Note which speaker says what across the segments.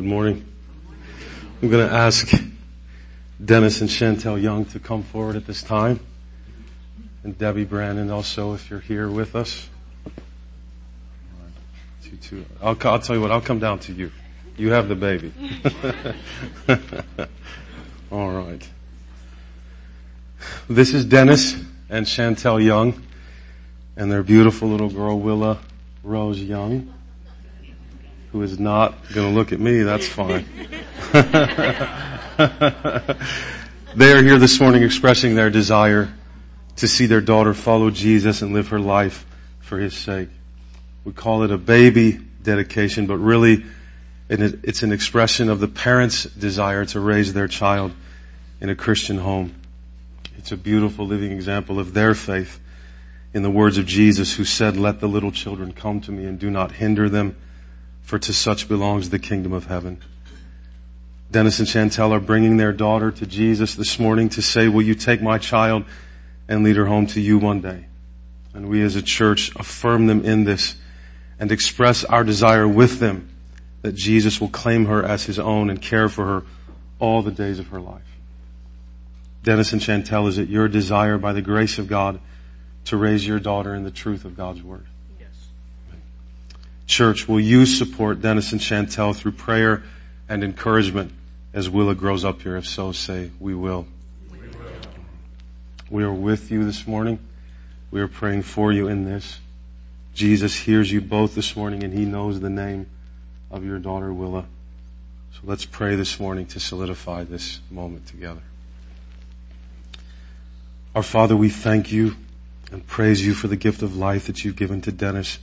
Speaker 1: Good morning. I'm going to ask Dennis and Chantel Young to come forward at this time. And Debbie Brandon also, if you're here with us. Two, two. I'll, I'll tell you what, I'll come down to you. You have the baby. All right. This is Dennis and Chantel Young and their beautiful little girl Willa Rose Young who is not going to look at me, that's fine. they are here this morning expressing their desire to see their daughter follow Jesus and live her life for his sake. We call it a baby dedication, but really it's an expression of the parents' desire to raise their child in a Christian home. It's a beautiful living example of their faith in the words of Jesus who said, let the little children come to me and do not hinder them for to such belongs the kingdom of heaven. Dennis and Chantel are bringing their daughter to Jesus this morning to say, will you take my child and lead her home to you one day? And we as a church affirm them in this and express our desire with them that Jesus will claim her as his own and care for her all the days of her life. Dennis and Chantel, is it your desire by the grace of God to raise your daughter in the truth of God's word? Church, will you support Dennis and Chantel through prayer and encouragement as Willa grows up here? If so, say, we will. We, are with you this morning. We are praying for you in this. Jesus hears you both this morning and he knows the name of your daughter Willa. So let's pray this morning to solidify this moment together. Our Father, we thank you and praise you for the gift of life that you've given to Dennis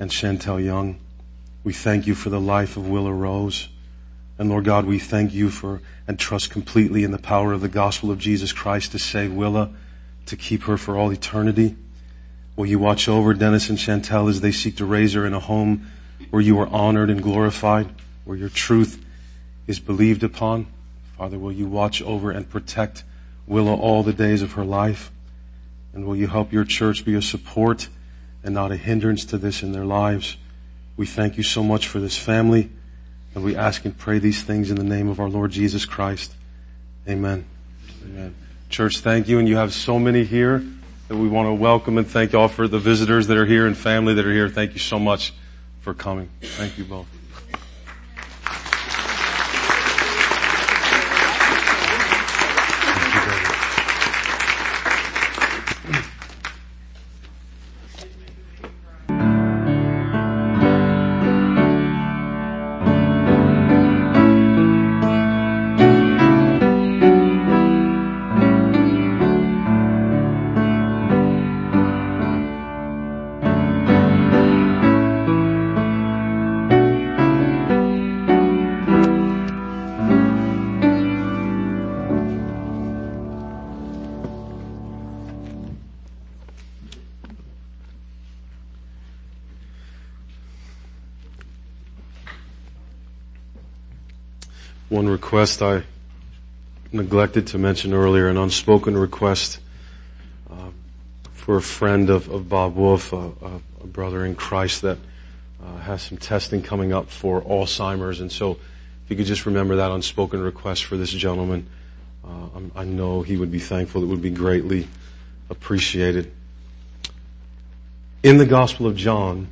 Speaker 1: and Chantel Young. We thank you for the life of Willa Rose. And Lord God, we thank you for and trust completely in the power of the gospel of Jesus Christ to save Willa, to keep her for all eternity. Will you watch over Dennis and Chantel as they seek to raise her in a home where you are honored and glorified, where your truth is believed upon? Father, will you watch over and protect Willa all the days of her life? And will you help your church be a support and not a hindrance to this in their lives. We thank you so much for this family and we ask and pray these things in the name of our Lord Jesus Christ. Amen. Amen. Church, thank you. And you have so many here that we want to welcome and thank all for the visitors that are here and family that are here. Thank you so much for coming. Thank you both. Request I neglected to mention earlier, an unspoken request uh, for a friend of, of Bob Wolf, a, brother in Christ that uh, has some testing coming up for Alzheimer's. And so if you could just remember that unspoken request for this gentleman, uh, I know he would be thankful. It would be greatly appreciated. In the Gospel of John,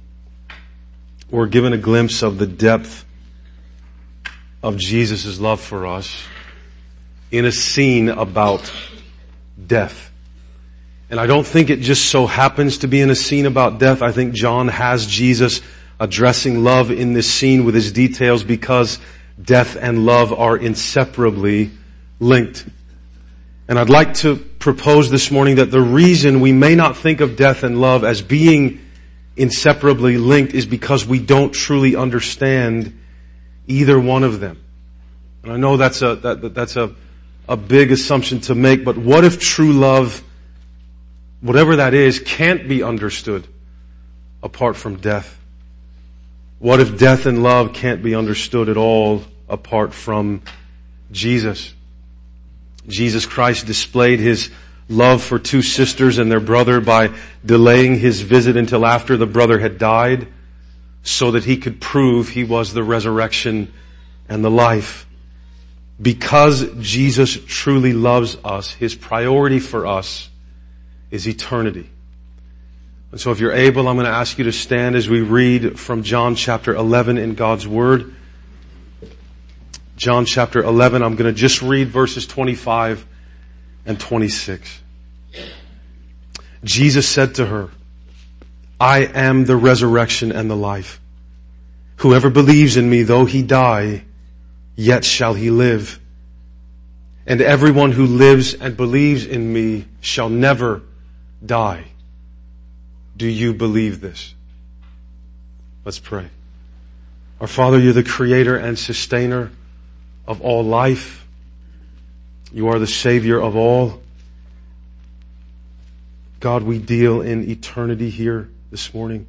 Speaker 1: we're given a glimpse of the depth of Jesus' love for us in a scene about death. And I don't think it just so happens to be in a scene about death. I think John has Jesus addressing love in this scene with his details because death and love are inseparably linked. And I'd like to propose this morning that the reason we may not think of death and love as being inseparably linked is because we don't truly understand either one of them. And I know that's a, that, that's a, a big assumption to make, but what if true love, whatever that is, can't be understood apart from death? What if death and love can't be understood at all apart from Jesus? Jesus Christ displayed his love for two sisters and their brother by delaying his visit until after the brother had died so that he could prove he was the resurrection and the life. Because Jesus truly loves us, His priority for us is eternity. And so if you're able, I'm going to ask you to stand as we read from John chapter 11 in God's Word. John chapter 11, I'm going to just read verses 25 and 26. Jesus said to her, I am the resurrection and the life. Whoever believes in me, though he die, yet shall he live. And everyone who lives and believes in me shall never die. Do you believe this? Let's pray. Our Father, you're the creator and sustainer of all life. You are the Savior of all. God, we deal in eternity here this morning.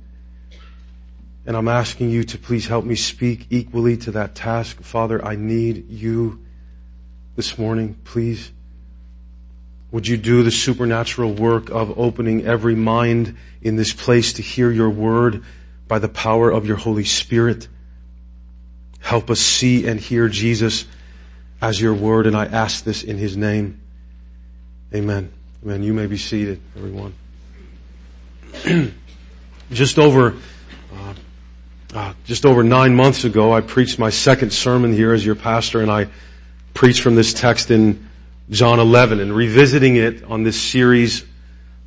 Speaker 1: And I'm asking you to please help me speak equally to that task. Father, I need you this morning, please. Would you do the supernatural work of opening every mind in this place to hear your word by the power of your Holy Spirit? Help us see and hear Jesus as your word, and I ask this in his name. Amen. Amen. You may be seated, everyone. just over, uh, uh, just over nine months ago, I preached my second sermon here as your pastor, and I preached from this text in John 11 and revisiting it on this series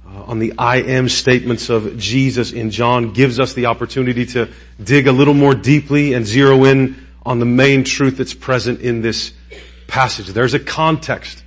Speaker 1: uh, on the I am statements of Jesus in John gives us the opportunity to dig a little more deeply and zero in on the main truth that's present in this passage. There's a context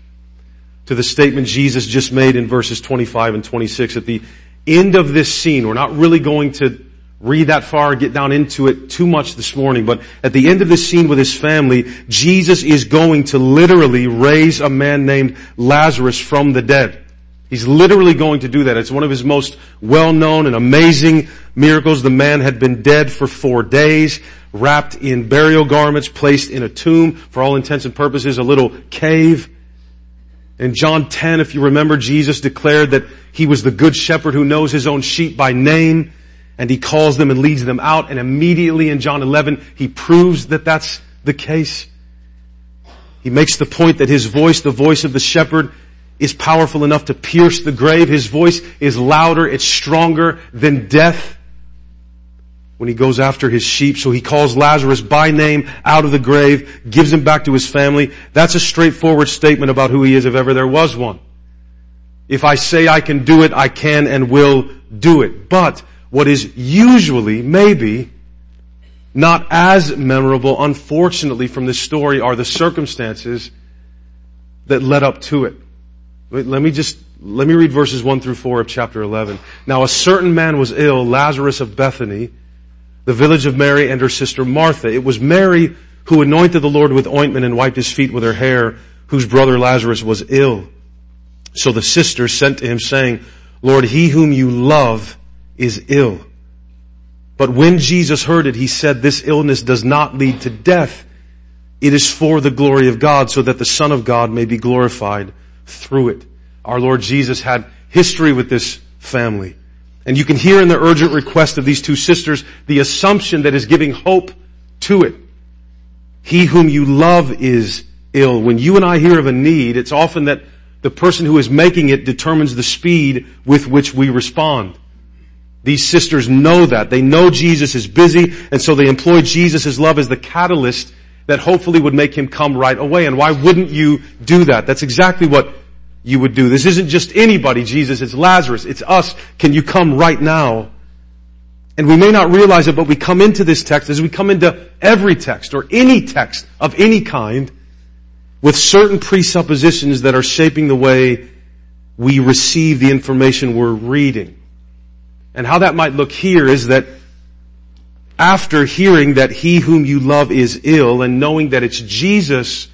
Speaker 1: to the statement Jesus just made in verses 25 and 26 at the end of this scene. We're not really going to read that far, get down into it too much this morning, but at the end of this scene with his family, Jesus is going to literally raise a man named Lazarus from the dead. He's literally going to do that. It's one of his most well-known and amazing miracles. The man had been dead for four days, wrapped in burial garments, placed in a tomb, for all intents and purposes, a little cave. In John 10, if you remember, Jesus declared that he was the good shepherd who knows his own sheep by name and he calls them and leads them out and immediately in John 11 he proves that that's the case. He makes the point that his voice, the voice of the shepherd, is powerful enough to pierce the grave. His voice is louder, it's stronger than death when he goes after his sheep. So he calls Lazarus by name out of the grave, gives him back to his family. That's a straightforward statement about who he is if ever there was one. If I say I can do it, I can and will do it. But what is usually, maybe, not as memorable, unfortunately, from this story are the circumstances that led up to it. Let me just, let me read verses 1 through 4 of chapter 11. Now a certain man was ill, Lazarus of Bethany, the village of Mary and her sister Martha. It was Mary who anointed the Lord with ointment and wiped his feet with her hair, whose brother Lazarus was ill. So the sisters sent to him saying, Lord, he whom you love is ill. But when Jesus heard it, he said, this illness does not lead to death. It is for the glory of God so that the Son of God may be glorified through it. Our Lord Jesus had history with this family. And you can hear in the urgent request of these two sisters the assumption that is giving hope to it. He whom you love is ill. When you and I hear of a need, it's often that the person who is making it determines the speed with which we respond. These sisters know that. They know Jesus is busy, and so they employ Jesus' love as the catalyst that hopefully would make him come right away. And why wouldn't you do that? That's exactly what you would do. This isn't just anybody, Jesus. It's Lazarus. It's us. Can you come right now? And we may not realize it, but we come into this text as we come into every text or any text of any kind with certain presuppositions that are shaping the way we receive the information we're reading. And how that might look here is that after hearing that he whom you love is ill and knowing that it's Jesus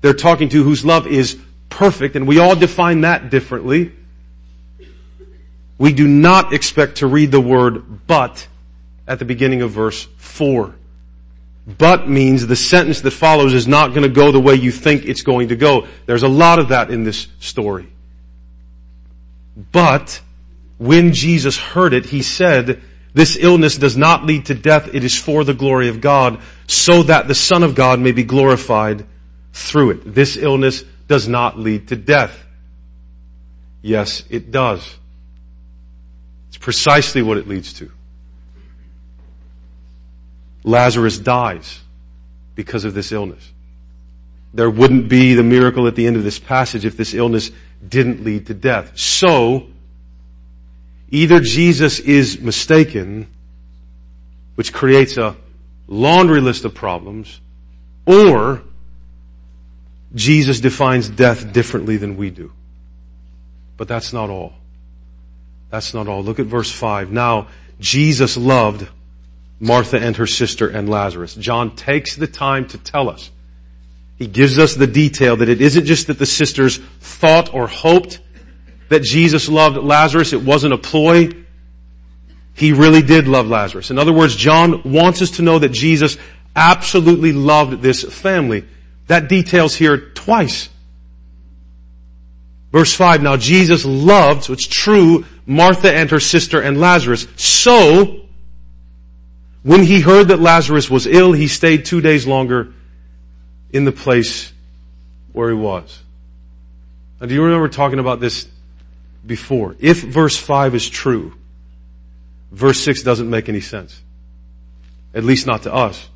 Speaker 1: they're talking to whose love is perfect, and we all define that differently, we do not expect to read the word but at the beginning of verse 4. But means the sentence that follows is not going to go the way you think it's going to go. There's a lot of that in this story. But when Jesus heard it, he said, This illness does not lead to death. It is for the glory of God so that the Son of God may be glorified through it. This illness does not lead to death. Yes, it does. It's precisely what it leads to. Lazarus dies because of this illness. There wouldn't be the miracle at the end of this passage if this illness didn't lead to death. So, either Jesus is mistaken, which creates a laundry list of problems, or Jesus defines death differently than we do. But that's not all. That's not all. Look at verse 5. Now, Jesus loved Martha and her sister and Lazarus. John takes the time to tell us. He gives us the detail that it isn't just that the sisters thought or hoped that Jesus loved Lazarus. It wasn't a ploy. He really did love Lazarus. In other words, John wants us to know that Jesus absolutely loved this family. That details here twice. Verse 5, now Jesus loved, so it's true, Martha and her sister and Lazarus. So, when he heard that Lazarus was ill, he stayed two days longer in the place where he was. Now do you remember talking about this before? If verse 5 is true, verse 6 doesn't make any sense. At least not to us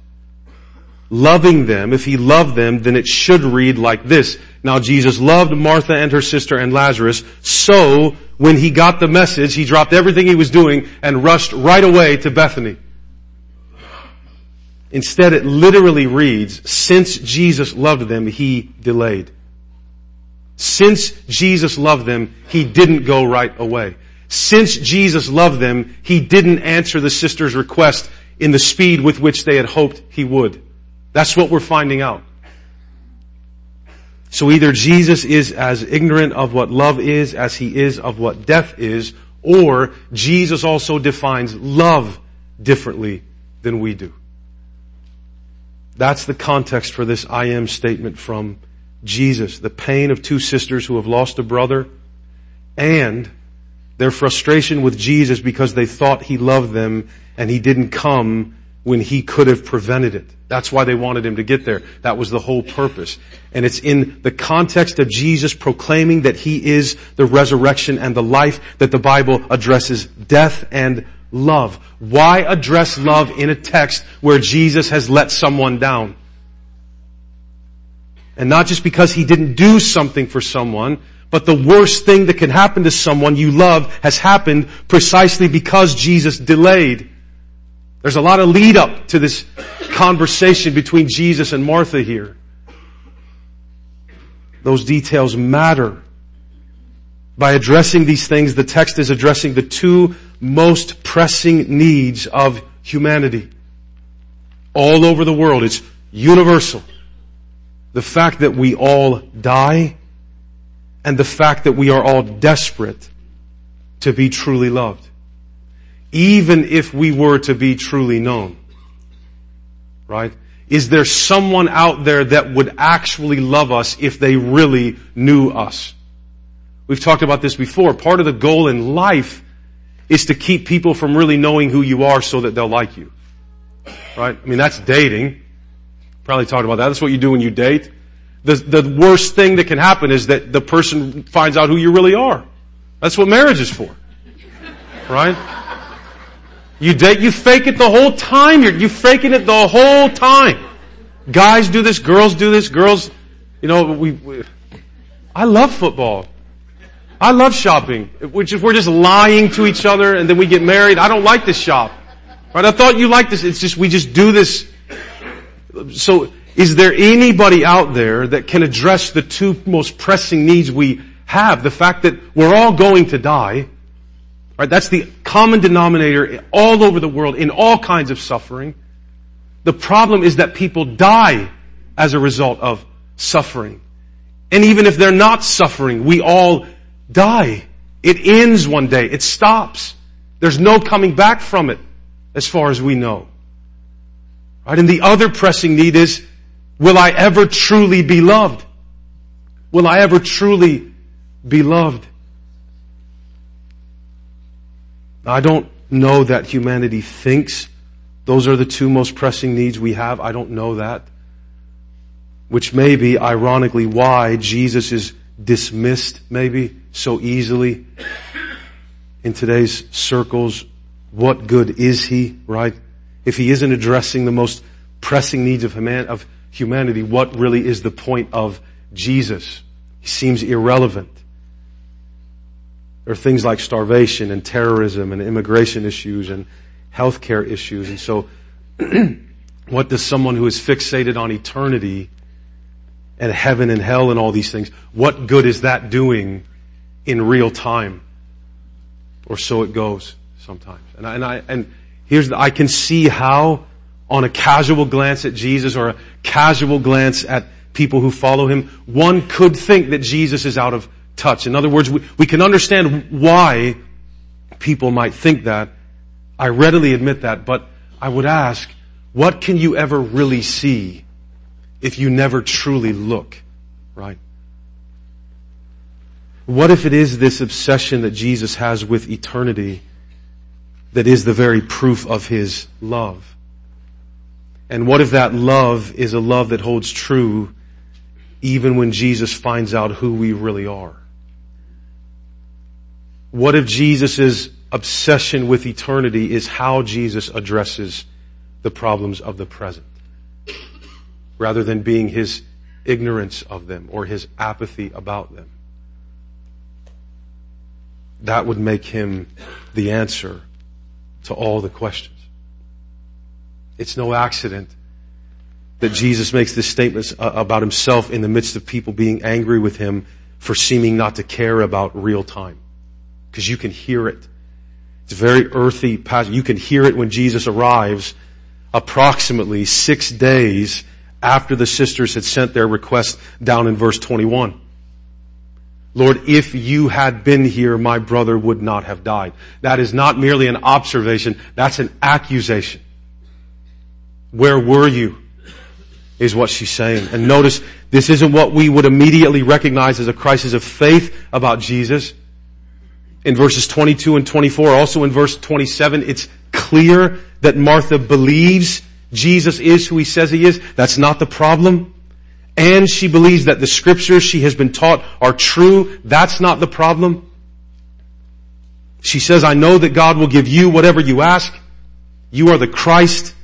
Speaker 1: loving them, if he loved them, then it should read like this. Now Jesus loved Martha and her sister and Lazarus, so when he got the message, he dropped everything he was doing and rushed right away to Bethany. Instead it literally reads, since Jesus loved them, he delayed. Since Jesus loved them, he didn't go right away. Since Jesus loved them, he didn't answer the sister's request in the speed with which they had hoped he would. That's what we're finding out. So either Jesus is as ignorant of what love is as he is of what death is, or Jesus also defines love differently than we do. That's the context for this I am statement from Jesus. The pain of two sisters who have lost a brother and their frustration with Jesus because they thought he loved them and he didn't come when he could have prevented it. That's why they wanted him to get there. That was the whole purpose. And it's in the context of Jesus proclaiming that he is the resurrection and the life that the Bible addresses death and love. Why address love in a text where Jesus has let someone down? And not just because he didn't do something for someone, but the worst thing that can happen to someone you love has happened precisely because Jesus delayed. There's a lot of lead up to this conversation between Jesus and Martha here. Those details matter. By addressing these things, the text is addressing the two most pressing needs of humanity. All over the world. It's universal. The fact that we all die and the fact that we are all desperate to be truly loved even if we were to be truly known. Right? Is there someone out there that would actually love us if they really knew us? We've talked about this before. Part of the goal in life is to keep people from really knowing who you are so that they'll like you. Right? I mean, that's dating. Probably talked about that. That's what you do when you date. The, the worst thing that can happen is that the person finds out who you really are. That's what marriage is for. Right? You date, you fake it the whole time. You're, you faking it the whole time. Guys do this, girls do this, girls, you know, we, we I love football. I love shopping. Which if we're just lying to each other and then we get married, I don't like this shop. Right? I thought you liked this. It's just, we just do this. So, is there anybody out there that can address the two most pressing needs we have? The fact that we're all going to die Right? That's the common denominator all over the world in all kinds of suffering. The problem is that people die as a result of suffering. And even if they're not suffering, we all die. It ends one day. It stops. There's no coming back from it as far as we know. Right? And the other pressing need is, will I ever truly be loved? Will I ever truly be loved? I don't know that humanity thinks those are the two most pressing needs we have. I don't know that. Which may be, ironically, why Jesus is dismissed, maybe, so easily in today's circles. What good is he, right? If he isn't addressing the most pressing needs of, of humanity, what really is the point of Jesus? He seems irrelevant. There are things like starvation and terrorism and immigration issues and healthcare issues. And so, what does someone who is fixated on eternity and heaven and hell and all these things, what good is that doing in real time? Or so it goes sometimes. And I, and I, and here's the, I can see how on a casual glance at Jesus or a casual glance at people who follow him, one could think that Jesus is out of touch. In other words, we, we can understand why people might think that. I readily admit that, but I would ask, what can you ever really see if you never truly look? Right? What if it is this obsession that Jesus has with eternity that is the very proof of His love? And what if that love is a love that holds true even when Jesus finds out who we really are? What if Jesus' obsession with eternity is how Jesus addresses the problems of the present? Rather than being his ignorance of them or his apathy about them. That would make him the answer to all the questions. It's no accident that Jesus makes this statement about himself in the midst of people being angry with him for seeming not to care about real time because you can hear it. It's very earthy passage. You can hear it when Jesus arrives approximately six days after the sisters had sent their request down in verse 21. Lord, if you had been here, my brother would not have died. That is not merely an observation, that's an accusation. Where were you? Is what she's saying. And notice, this isn't what we would immediately recognize as a crisis of faith about Jesus in verses 22 and 24. Also in verse 27, it's clear that Martha believes Jesus is who he says he is. That's not the problem. And she believes that the scriptures she has been taught are true. That's not the problem. She says, I know that God will give you whatever you ask. You are the Christ.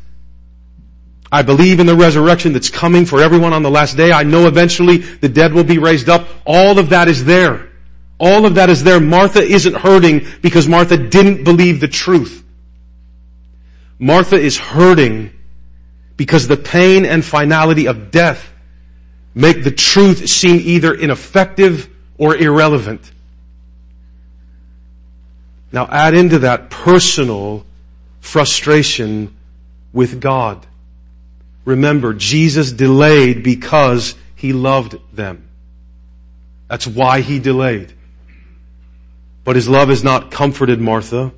Speaker 1: I believe in the resurrection that's coming for everyone on the last day. I know eventually the dead will be raised up. All of that is there. All of that is there. Martha isn't hurting because Martha didn't believe the truth. Martha is hurting because the pain and finality of death make the truth seem either ineffective or irrelevant. Now add into that personal frustration with God. Remember, Jesus delayed because he loved them. That's why he delayed. But his love has not comforted Martha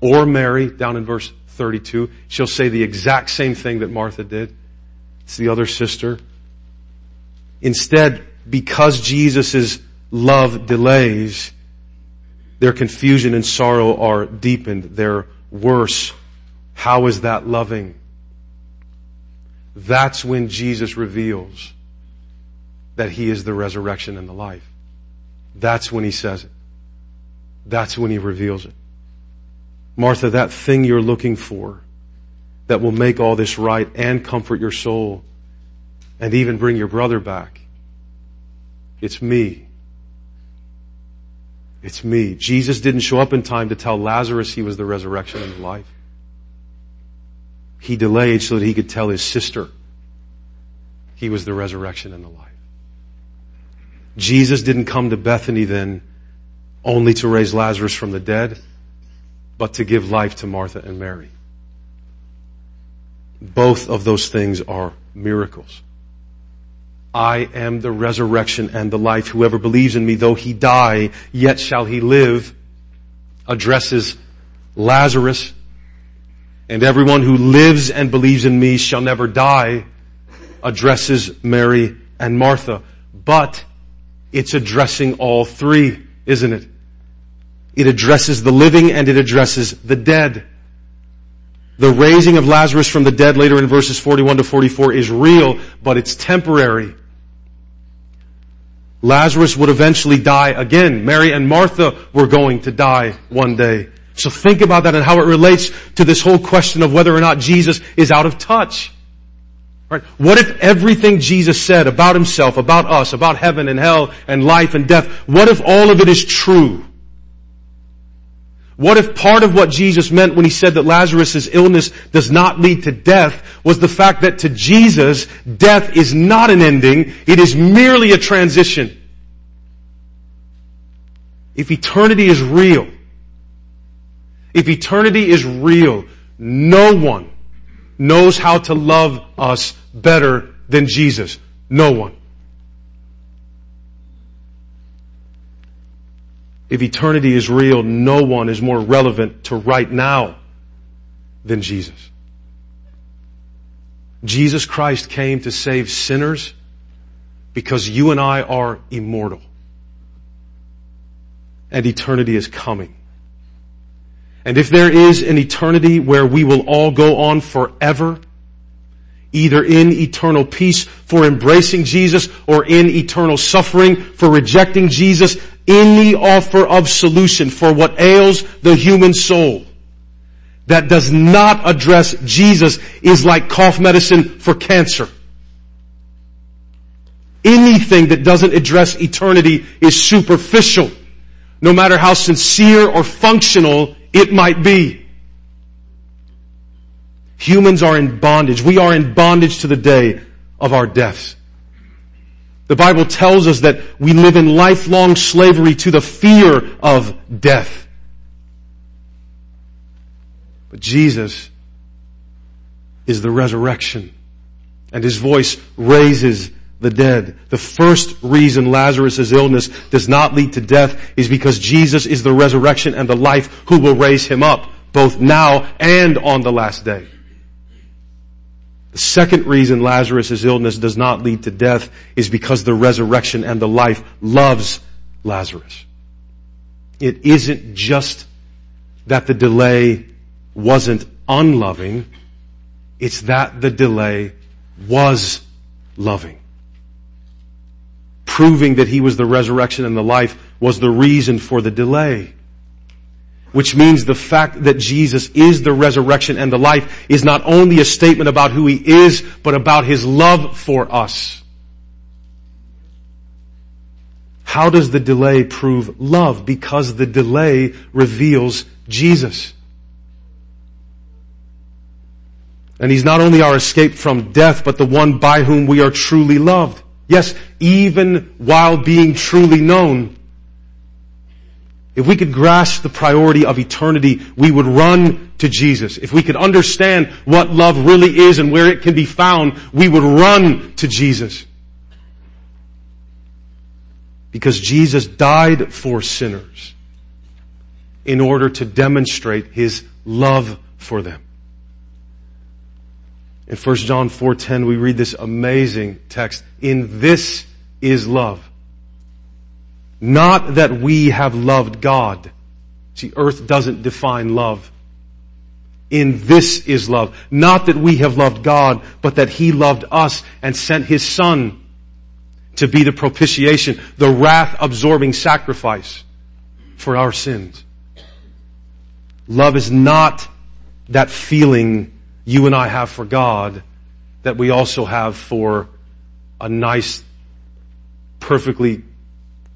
Speaker 1: or Mary down in verse 32. She'll say the exact same thing that Martha did. It's the other sister. Instead, because Jesus' love delays, their confusion and sorrow are deepened. They're worse. How is that loving? That's when Jesus reveals that He is the resurrection and the life. That's when He says it. That's when he reveals it. Martha, that thing you're looking for that will make all this right and comfort your soul and even bring your brother back. It's me. It's me. Jesus didn't show up in time to tell Lazarus he was the resurrection and the life. He delayed so that he could tell his sister he was the resurrection and the life. Jesus didn't come to Bethany then only to raise Lazarus from the dead, but to give life to Martha and Mary. Both of those things are miracles. I am the resurrection and the life. Whoever believes in me, though he die, yet shall he live, addresses Lazarus. And everyone who lives and believes in me shall never die, addresses Mary and Martha. But it's addressing all three, isn't it? It addresses the living and it addresses the dead. The raising of Lazarus from the dead later in verses 41 to 44 is real, but it's temporary. Lazarus would eventually die again. Mary and Martha were going to die one day. So think about that and how it relates to this whole question of whether or not Jesus is out of touch. Right? What if everything Jesus said about himself, about us, about heaven and hell and life and death, what if all of it is true? What if part of what Jesus meant when he said that Lazarus' illness does not lead to death was the fact that to Jesus, death is not an ending, it is merely a transition. If eternity is real, if eternity is real, no one knows how to love us better than Jesus. No one. If eternity is real, no one is more relevant to right now than Jesus. Jesus Christ came to save sinners because you and I are immortal. And eternity is coming. And if there is an eternity where we will all go on forever, either in eternal peace for embracing Jesus or in eternal suffering for rejecting Jesus, any offer of solution for what ails the human soul that does not address Jesus is like cough medicine for cancer. Anything that doesn't address eternity is superficial, no matter how sincere or functional it might be. Humans are in bondage. We are in bondage to the day of our deaths. The Bible tells us that we live in lifelong slavery to the fear of death. But Jesus is the resurrection and his voice raises the dead. The first reason Lazarus' illness does not lead to death is because Jesus is the resurrection and the life who will raise him up both now and on the last day. The second reason Lazarus' illness does not lead to death is because the resurrection and the life loves Lazarus. It isn't just that the delay wasn't unloving, it's that the delay was loving. Proving that he was the resurrection and the life was the reason for the delay. Which means the fact that Jesus is the resurrection and the life is not only a statement about who He is, but about His love for us. How does the delay prove love? Because the delay reveals Jesus. And He's not only our escape from death, but the one by whom we are truly loved. Yes, even while being truly known, if we could grasp the priority of eternity, we would run to Jesus. If we could understand what love really is and where it can be found, we would run to Jesus. Because Jesus died for sinners in order to demonstrate His love for them. In 1 John 4.10 we read this amazing text. In this is love not that we have loved God. See, earth doesn't define love. In this is love. Not that we have loved God, but that He loved us and sent His Son to be the propitiation, the wrath absorbing sacrifice for our sins. Love is not that feeling you and I have for God that we also have for a nice, perfectly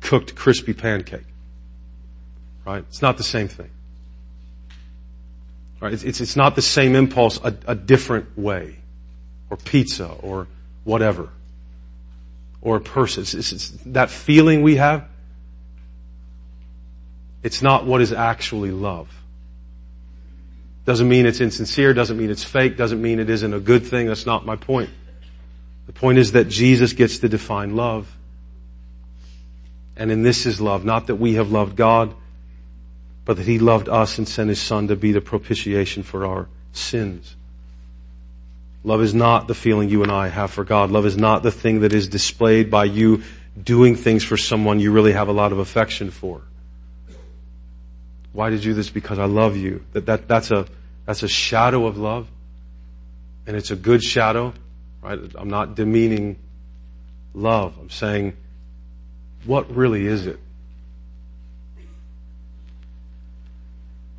Speaker 1: cooked crispy pancake. Right? It's not the same thing. Right? It's, it's, it's not the same impulse a, a different way. Or pizza or whatever. Or a person. It's, it's, it's that feeling we have. It's not what is actually love. Doesn't mean it's insincere, doesn't mean it's fake, doesn't mean it isn't a good thing. That's not my point. The point is that Jesus gets to define love. And in this is love, not that we have loved God, but that He loved us and sent His Son to be the propitiation for our sins. Love is not the feeling you and I have for God. Love is not the thing that is displayed by you doing things for someone you really have a lot of affection for. Why did you do this? Because I love you. That, that, that's a, that's a shadow of love. And it's a good shadow, right? I'm not demeaning love. I'm saying, what really is it?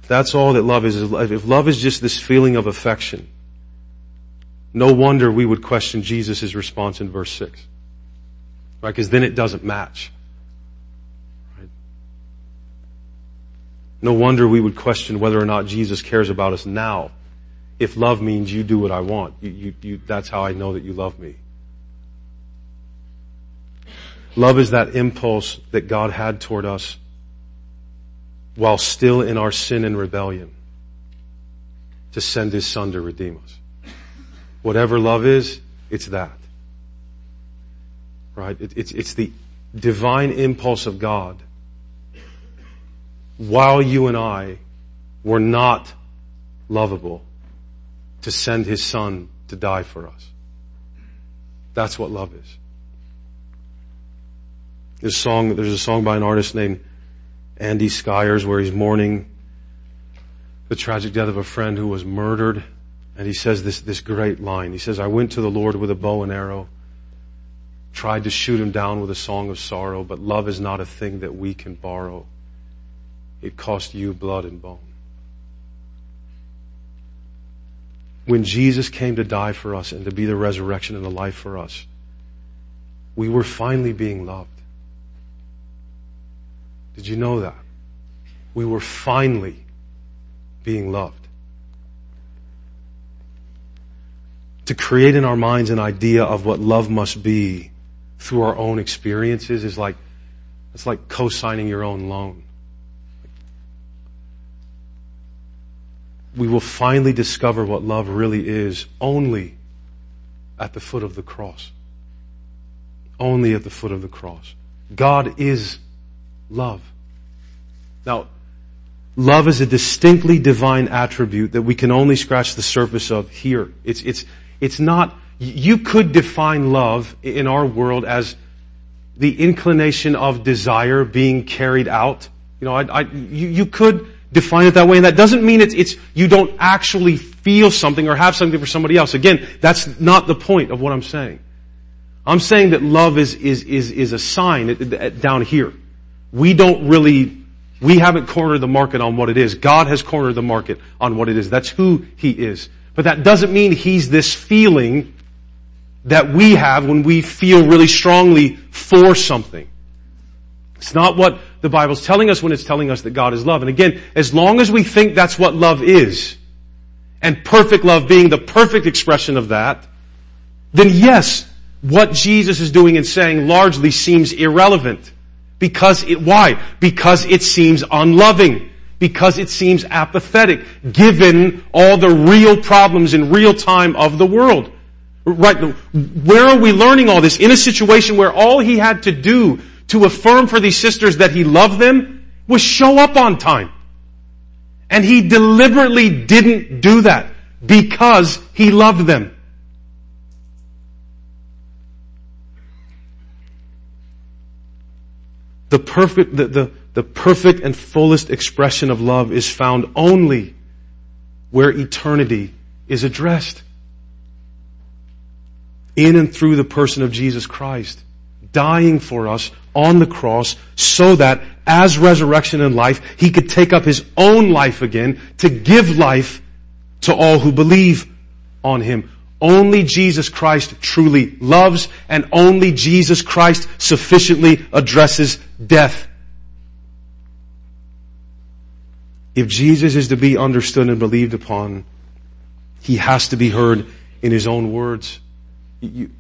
Speaker 1: If that's all that love is, if love is just this feeling of affection, no wonder we would question Jesus' response in verse 6. Right? Because then it doesn't match. No wonder we would question whether or not Jesus cares about us now. If love means you do what I want, you, you, you, that's how I know that you love me. Love is that impulse that God had toward us while still in our sin and rebellion to send His Son to redeem us. Whatever love is, it's that. Right? It, it's, it's the divine impulse of God while you and I were not lovable to send His Son to die for us. That's what love is. There's a song, there's a song by an artist named Andy Skyers where he's mourning the tragic death of a friend who was murdered. And he says this, this great line. He says, I went to the Lord with a bow and arrow, tried to shoot him down with a song of sorrow, but love is not a thing that we can borrow. It cost you blood and bone. When Jesus came to die for us and to be the resurrection and the life for us, we were finally being loved. Did you know that? We were finally being loved. To create in our minds an idea of what love must be through our own experiences is like, it's like co-signing your own loan. We will finally discover what love really is only at the foot of the cross. Only at the foot of the cross. God is love. Now, love is a distinctly divine attribute that we can only scratch the surface of here. It's, it's, it's not, you could define love in our world as the inclination of desire being carried out. You know, I, I, you, you could define it that way, and that doesn't mean it's, it's, you don't actually feel something or have something for somebody else. Again, that's not the point of what I'm saying. I'm saying that love is, is, is, is a sign down here. We don't really, we haven't cornered the market on what it is. God has cornered the market on what it is. That's who He is. But that doesn't mean He's this feeling that we have when we feel really strongly for something. It's not what the Bible's telling us when it's telling us that God is love. And again, as long as we think that's what love is, and perfect love being the perfect expression of that, then yes, what Jesus is doing and saying largely seems irrelevant. Because it, why? Because it seems unloving. Because it seems apathetic, given all the real problems in real time of the world. Right, where are we learning all this? In a situation where all he had to do to affirm for these sisters that he loved them was show up on time. And he deliberately didn't do that because he loved them. The perfect, the, the, the perfect and fullest expression of love is found only where eternity is addressed. In and through the person of Jesus Christ, dying for us on the cross so that as resurrection and life, He could take up His own life again to give life to all who believe on Him. Only Jesus Christ truly loves and only Jesus Christ sufficiently addresses death. If Jesus is to be understood and believed upon, He has to be heard in His own words. You,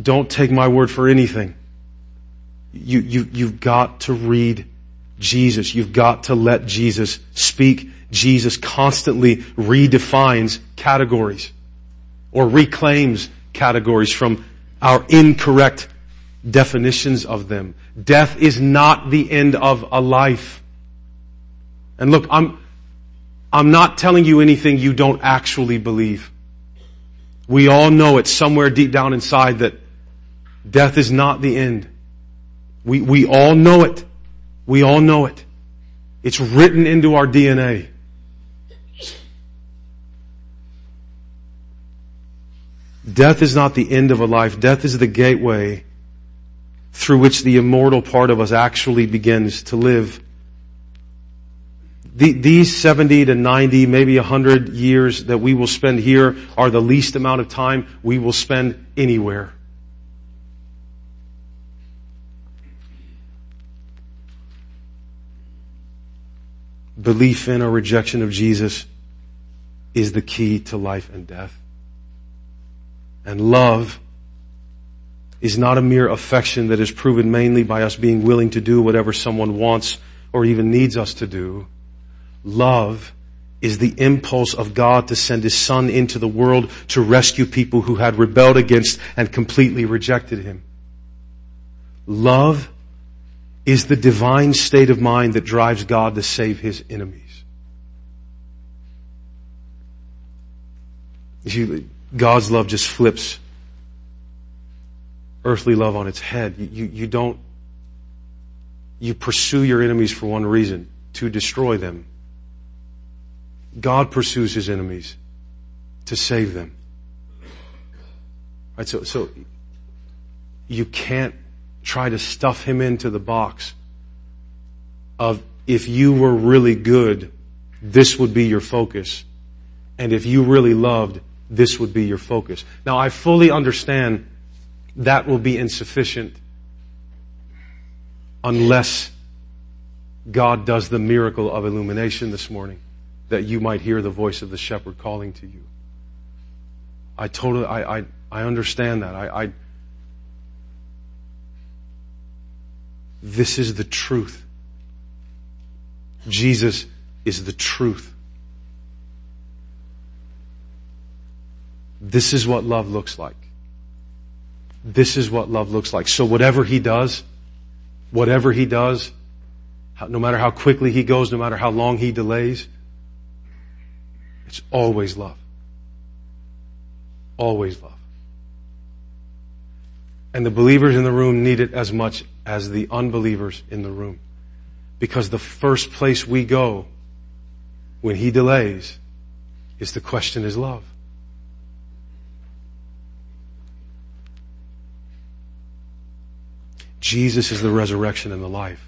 Speaker 1: don't take my word for anything. You, you, you've got to read Jesus. You've got to let Jesus speak. Jesus constantly redefines categories or reclaims categories from our incorrect definitions of them. Death is not the end of a life. And look, I'm, I'm not telling you anything you don't actually believe. We all know it somewhere deep down inside that death is not the end. We, we all know it. We all know it. It's written into our DNA. Death is not the end of a life. Death is the gateway through which the immortal part of us actually begins to live. The, these 70 to 90, maybe 100 years that we will spend here are the least amount of time we will spend anywhere. Belief in or rejection of Jesus is the key to life and death. And love is not a mere affection that is proven mainly by us being willing to do whatever someone wants or even needs us to do. Love is the impulse of God to send His Son into the world to rescue people who had rebelled against and completely rejected Him. Love is the divine state of mind that drives God to save His enemies. You see, God's love just flips earthly love on its head. You, you, don't, you pursue your enemies for one reason, to destroy them. God pursues his enemies to save them. Right, so, so you can't try to stuff him into the box of if you were really good, this would be your focus. And if you really loved, this would be your focus. Now I fully understand that will be insufficient unless God does the miracle of illumination this morning that you might hear the voice of the shepherd calling to you. I totally, I, I, I understand that. I, I, this is the truth. Jesus is the truth. This is what love looks like. This is what love looks like. So whatever he does, whatever he does, no matter how quickly he goes, no matter how long he delays, it's always love. Always love. And the believers in the room need it as much as the unbelievers in the room. Because the first place we go when he delays is to question his love. Jesus is the resurrection and the life.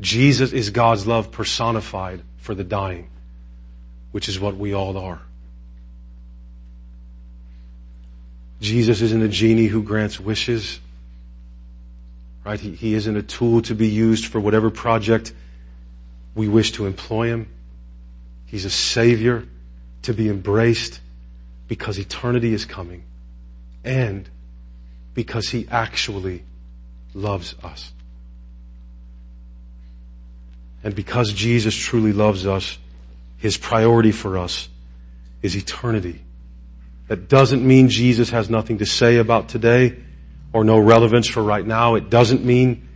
Speaker 1: Jesus is God's love personified for the dying, which is what we all are. Jesus isn't a genie who grants wishes. Right? He, he isn't a tool to be used for whatever project we wish to employ him. He's a savior to be embraced because eternity is coming and because he actually loves us. And because Jesus truly loves us, his priority for us is eternity. That doesn't mean Jesus has nothing to say about today or no relevance for right now. It doesn't mean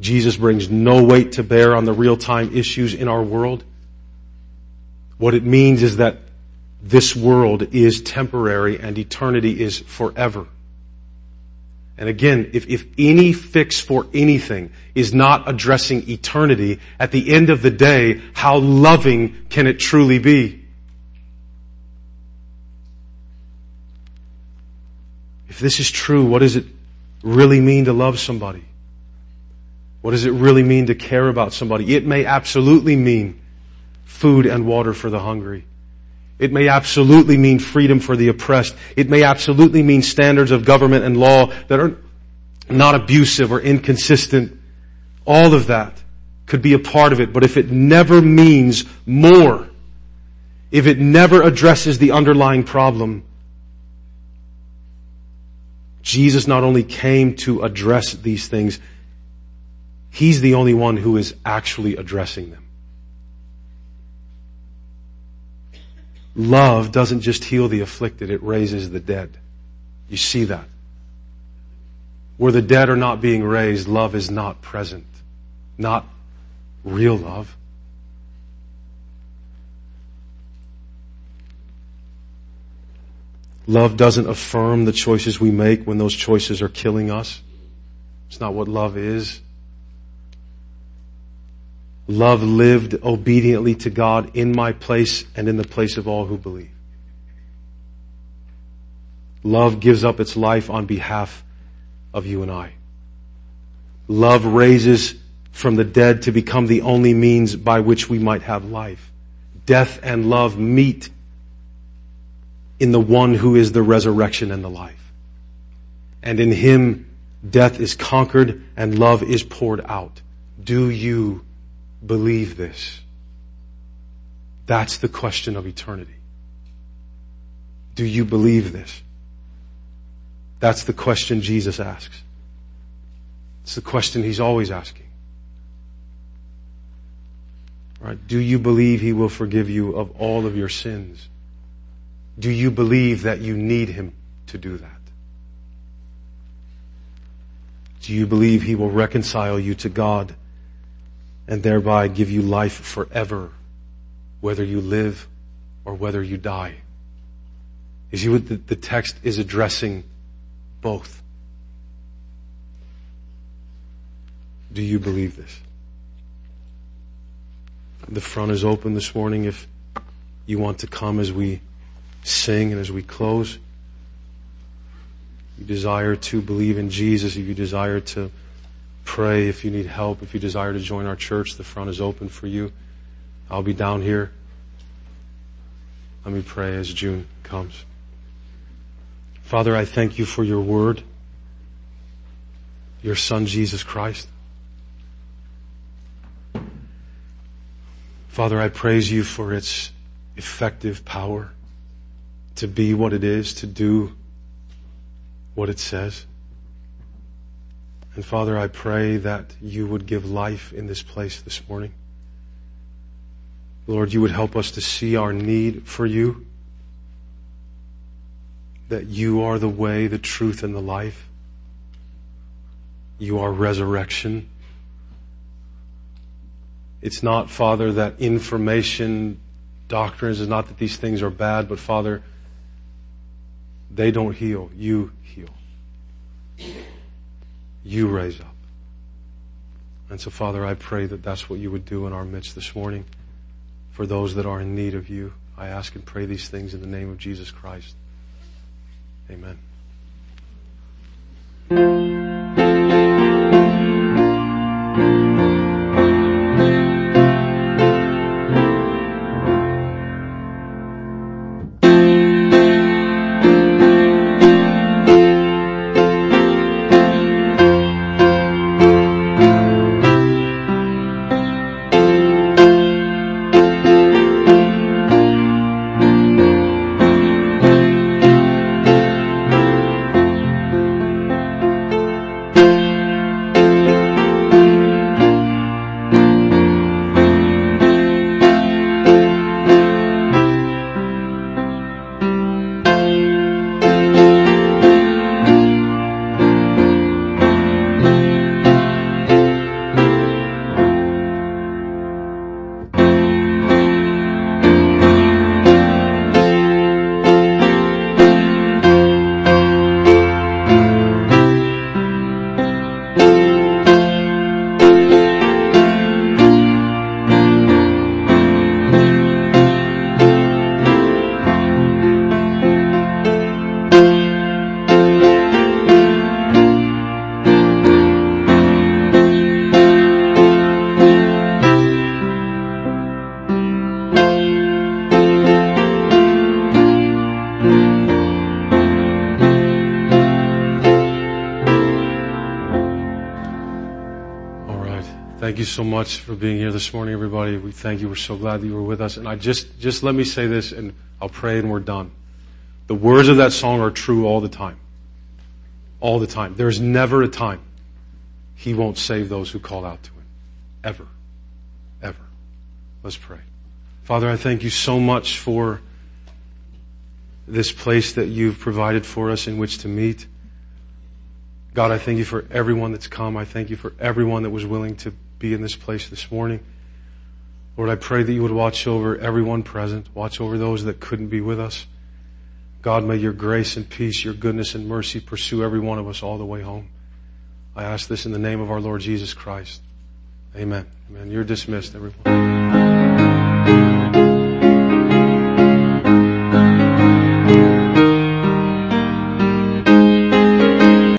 Speaker 1: Jesus brings no weight to bear on the real-time issues in our world. What it means is that this world is temporary and eternity is forever. And again, if, if any fix for anything is not addressing eternity, at the end of the day, how loving can it truly be? If this is true, what does it really mean to love somebody? What does it really mean to care about somebody? It may absolutely mean food and water for the hungry. It may absolutely mean freedom for the oppressed. It may absolutely mean standards of government and law that are not abusive or inconsistent. All of that could be a part of it, but if it never means more, if it never addresses the underlying problem, Jesus not only came to address these things, He's the only one who is actually addressing them. Love doesn't just heal the afflicted, it raises the dead. You see that. Where the dead are not being raised, love is not present. Not real love. Love doesn't affirm the choices we make when those choices are killing us. It's not what love is. Love lived obediently to God in my place and in the place of all who believe. Love gives up its life on behalf of you and I. Love raises from the dead to become the only means by which we might have life. Death and love meet in the one who is the resurrection and the life. And in him, death is conquered and love is poured out. Do you believe this? That's the question of eternity. Do you believe this? That's the question Jesus asks. It's the question he's always asking. Right? Do you believe he will forgive you of all of your sins? Do you believe that you need him to do that? Do you believe he will reconcile you to God and thereby give you life forever, whether you live or whether you die? You what the text is addressing both. Do you believe this? The front is open this morning if you want to come as we sing and as we close. You desire to believe in Jesus, if you desire to pray, if you need help, if you desire to join our church, the front is open for you. I'll be down here. Let me pray as June comes. Father, I thank you for your word, your son Jesus Christ. Father, I praise you for its effective power to be what it is, to do what it says. And Father, I pray that you would give life in this place this morning. Lord, you would help us to see our need for you that you are the way, the truth, and the life. You are resurrection. It's not, Father, that information, doctrines, is not that these things are bad, but Father, they don't heal. You heal. You raise up. And so, Father, I pray that that's what you would do in our midst this morning for those that are in need of you. I ask and pray these things in the name of Jesus Christ. Amen. So much for being here this morning, everybody. We thank you. We're so glad that you were with us. And I just, just let me say this and I'll pray and we're done. The words of that song are true all the time. All the time. There's never a time he won't save those who call out to him. Ever. Ever. Let's pray. Father, I thank you so much for this place that you've provided for us in which to meet. God, I thank you for everyone that's come. I thank you for everyone that was willing to be in this place this morning. Lord, I pray that you would watch over everyone present, watch over those that couldn't be with us. God, may your grace and peace, your goodness and mercy pursue every one of us all the way home. I ask this in the name of our Lord Jesus Christ. Amen. Amen. You're dismissed, everyone.